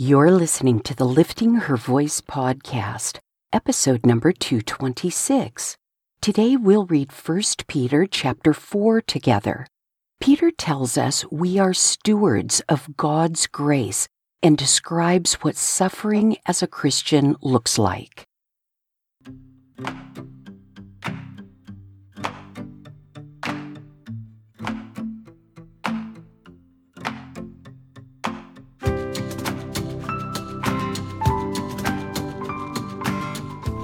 You're listening to the Lifting Her Voice podcast, episode number 226. Today we'll read 1 Peter chapter 4 together. Peter tells us we are stewards of God's grace and describes what suffering as a Christian looks like.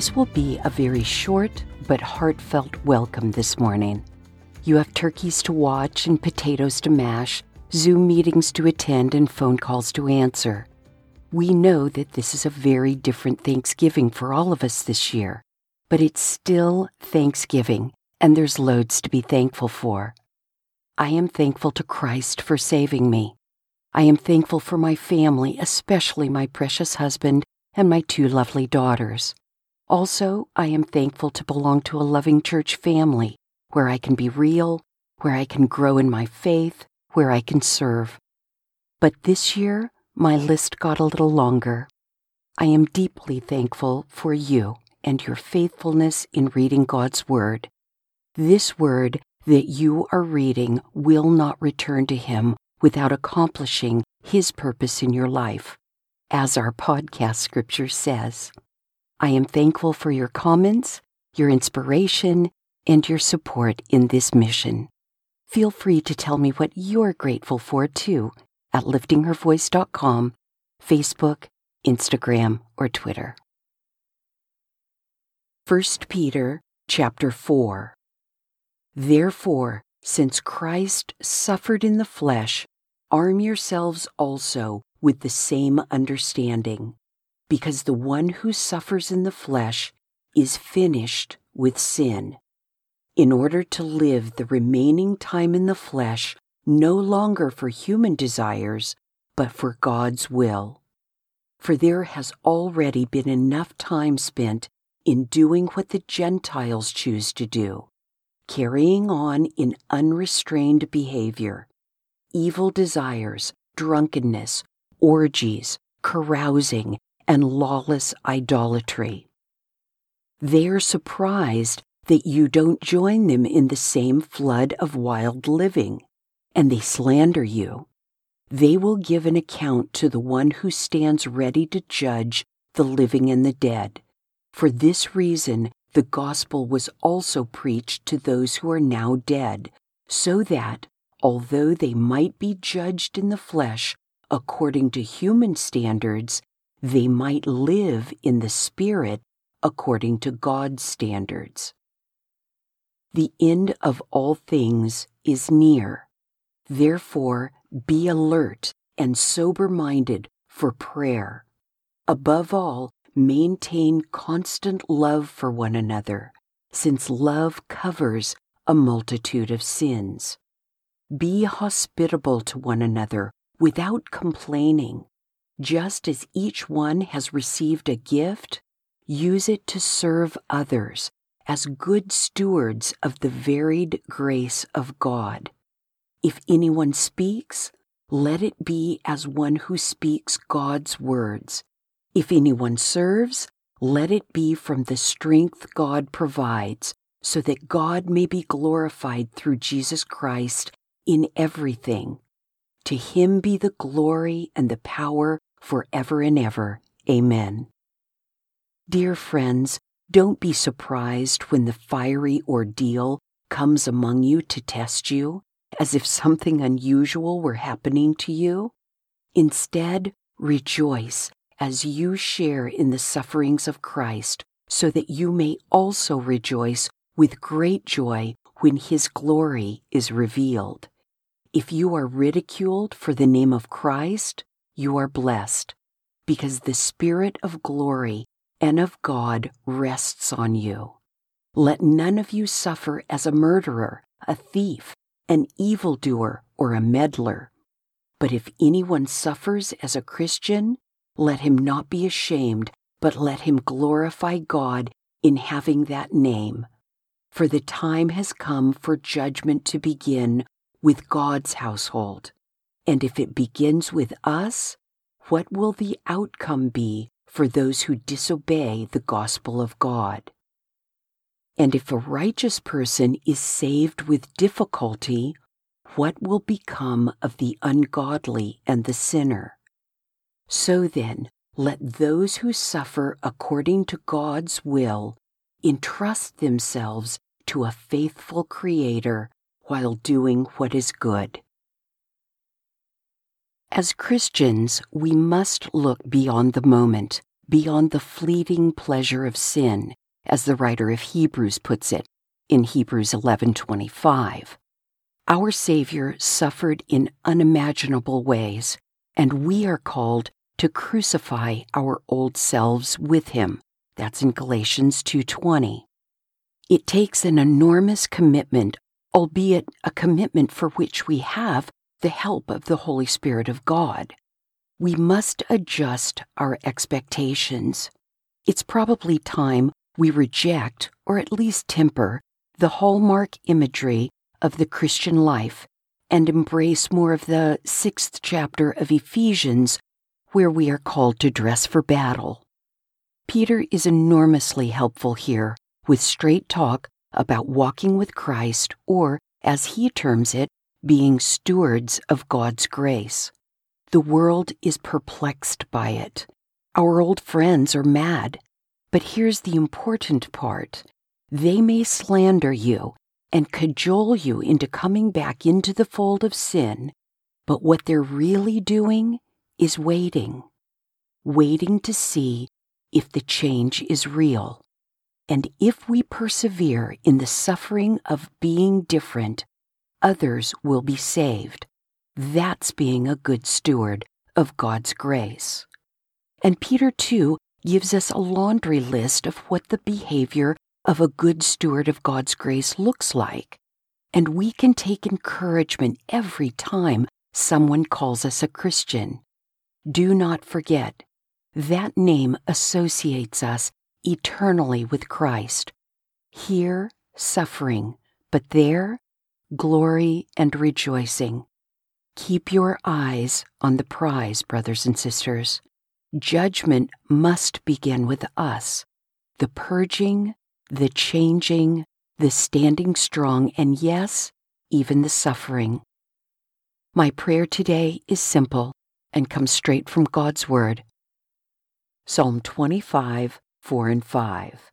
This will be a very short but heartfelt welcome this morning. You have turkeys to watch and potatoes to mash, Zoom meetings to attend, and phone calls to answer. We know that this is a very different Thanksgiving for all of us this year, but it's still Thanksgiving, and there's loads to be thankful for. I am thankful to Christ for saving me. I am thankful for my family, especially my precious husband and my two lovely daughters. Also, I am thankful to belong to a loving church family where I can be real, where I can grow in my faith, where I can serve. But this year, my list got a little longer. I am deeply thankful for you and your faithfulness in reading God's Word. This Word that you are reading will not return to Him without accomplishing His purpose in your life, as our podcast scripture says. I am thankful for your comments, your inspiration, and your support in this mission. Feel free to tell me what you're grateful for too at liftinghervoice.com, Facebook, Instagram, or Twitter. 1 Peter chapter 4 Therefore, since Christ suffered in the flesh, arm yourselves also with the same understanding because the one who suffers in the flesh is finished with sin, in order to live the remaining time in the flesh no longer for human desires, but for God's will. For there has already been enough time spent in doing what the Gentiles choose to do, carrying on in unrestrained behavior, evil desires, drunkenness, orgies, carousing, and lawless idolatry. They're surprised that you don't join them in the same flood of wild living, and they slander you. They will give an account to the one who stands ready to judge the living and the dead. For this reason, the gospel was also preached to those who are now dead, so that, although they might be judged in the flesh according to human standards, they might live in the Spirit according to God's standards. The end of all things is near. Therefore, be alert and sober minded for prayer. Above all, maintain constant love for one another, since love covers a multitude of sins. Be hospitable to one another without complaining. Just as each one has received a gift, use it to serve others as good stewards of the varied grace of God. If anyone speaks, let it be as one who speaks God's words. If anyone serves, let it be from the strength God provides, so that God may be glorified through Jesus Christ in everything. To him be the glory and the power forever and ever. Amen. Dear friends, don't be surprised when the fiery ordeal comes among you to test you, as if something unusual were happening to you. Instead, rejoice as you share in the sufferings of Christ, so that you may also rejoice with great joy when his glory is revealed. If you are ridiculed for the name of Christ, you are blessed, because the Spirit of glory and of God rests on you. Let none of you suffer as a murderer, a thief, an evildoer, or a meddler. But if anyone suffers as a Christian, let him not be ashamed, but let him glorify God in having that name. For the time has come for judgment to begin with God's household. And if it begins with us, what will the outcome be for those who disobey the gospel of God? And if a righteous person is saved with difficulty, what will become of the ungodly and the sinner? So then, let those who suffer according to God's will entrust themselves to a faithful Creator while doing what is good. As Christians, we must look beyond the moment, beyond the fleeting pleasure of sin, as the writer of Hebrews puts it in Hebrews 11:25. Our Savior suffered in unimaginable ways, and we are called to crucify our old selves with him. That's in Galatians 2:20. It takes an enormous commitment, albeit a commitment for which we have the help of the Holy Spirit of God. We must adjust our expectations. It's probably time we reject, or at least temper, the hallmark imagery of the Christian life and embrace more of the sixth chapter of Ephesians, where we are called to dress for battle. Peter is enormously helpful here with straight talk about walking with Christ, or, as he terms it, being stewards of God's grace. The world is perplexed by it. Our old friends are mad. But here's the important part they may slander you and cajole you into coming back into the fold of sin, but what they're really doing is waiting, waiting to see if the change is real. And if we persevere in the suffering of being different, others will be saved. That's being a good steward of God's grace. And Peter, too, gives us a laundry list of what the behavior of a good steward of God's grace looks like. And we can take encouragement every time someone calls us a Christian. Do not forget, that name associates us eternally with Christ. Here, suffering, but there, glory and rejoicing. Keep your eyes on the prize, brothers and sisters. Judgment must begin with us. The purging, the changing, the standing strong, and yes, even the suffering. My prayer today is simple and comes straight from God's Word. Psalm 25, 4 and 5.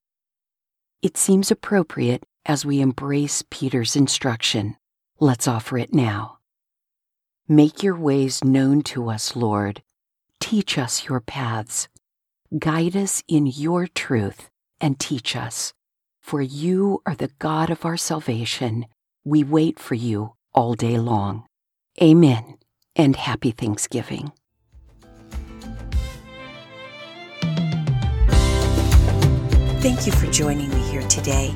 It seems appropriate as we embrace Peter's instruction. Let's offer it now. Make your ways known to us, Lord. Teach us your paths. Guide us in your truth and teach us. For you are the God of our salvation. We wait for you all day long. Amen and happy Thanksgiving. Thank you for joining me here today.